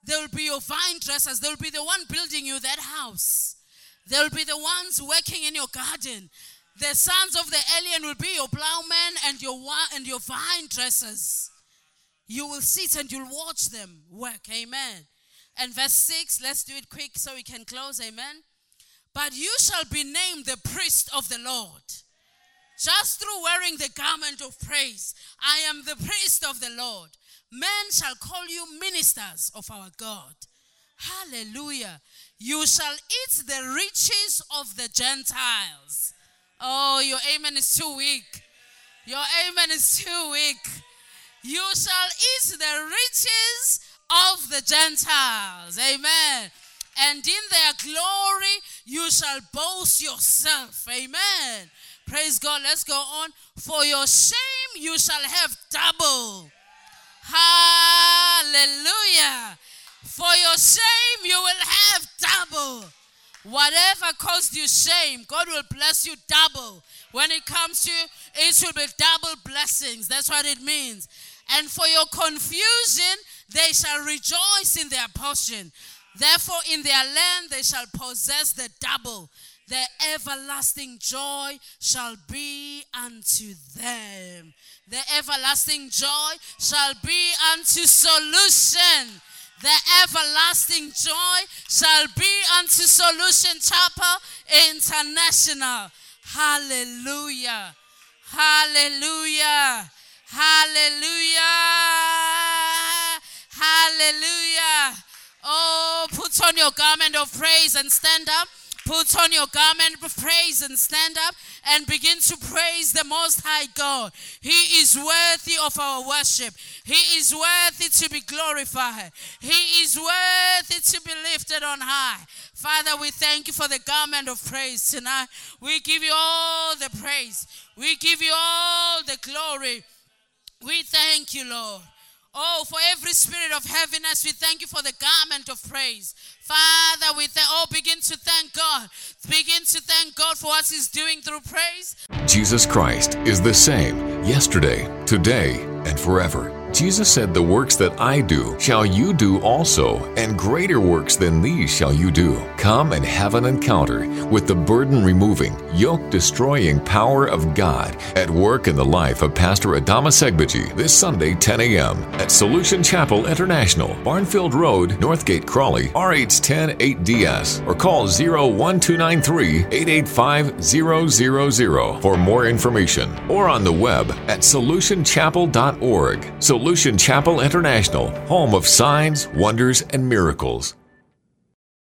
They will be your vine dressers. They will be the one building you that house. They will be the ones working in your garden. The sons of the alien will be your plowmen and your and your vine dressers. You will sit and you'll watch them work. Amen. And verse 6, let's do it quick so we can close. Amen. But you shall be named the priest of the Lord. Just through wearing the garment of praise, I am the priest of the Lord. Men shall call you ministers of our God. Hallelujah. You shall eat the riches of the Gentiles. Oh, your amen is too weak. Your amen is too weak. You shall eat the riches of the Gentiles. Amen. And in their glory you shall boast yourself. Amen. Praise God. Let's go on. For your shame you shall have double. Hallelujah. For your shame you will have double. Whatever caused you shame, God will bless you double. When it comes to you, it will be double blessings. That's what it means. And for your confusion, they shall rejoice in their portion. Therefore, in their land they shall possess the double. The everlasting joy shall be unto them. The everlasting joy shall be unto solution the everlasting joy shall be unto Solution Chapel International. Hallelujah. Hallelujah. Hallelujah. Hallelujah. Oh, put on your garment of praise and stand up. Put on your garment of praise and stand up and begin to praise the Most High God. He is worthy of our worship. He is worthy to be glorified. He is worthy to be lifted on high. Father, we thank you for the garment of praise tonight. We give you all the praise. We give you all the glory. We thank you, Lord. Oh, for every spirit of heaviness, we thank you for the garment of praise. Father, we th- oh, begin to thank God. Begin to thank God for what He's doing through praise. Jesus Christ is the same yesterday, today, and forever. Jesus said, The works that I do shall you do also, and greater works than these shall you do. Come and have an encounter with the burden removing, yoke destroying power of God at work in the life of Pastor Adama Segbaji this Sunday, 10 a.m. at Solution Chapel International, Barnfield Road, Northgate, Crawley, RH10 8DS, or call 01293 885 000 for more information, or on the web at solutionchapel.org. Solution Chapel International, home of signs, wonders, and miracles.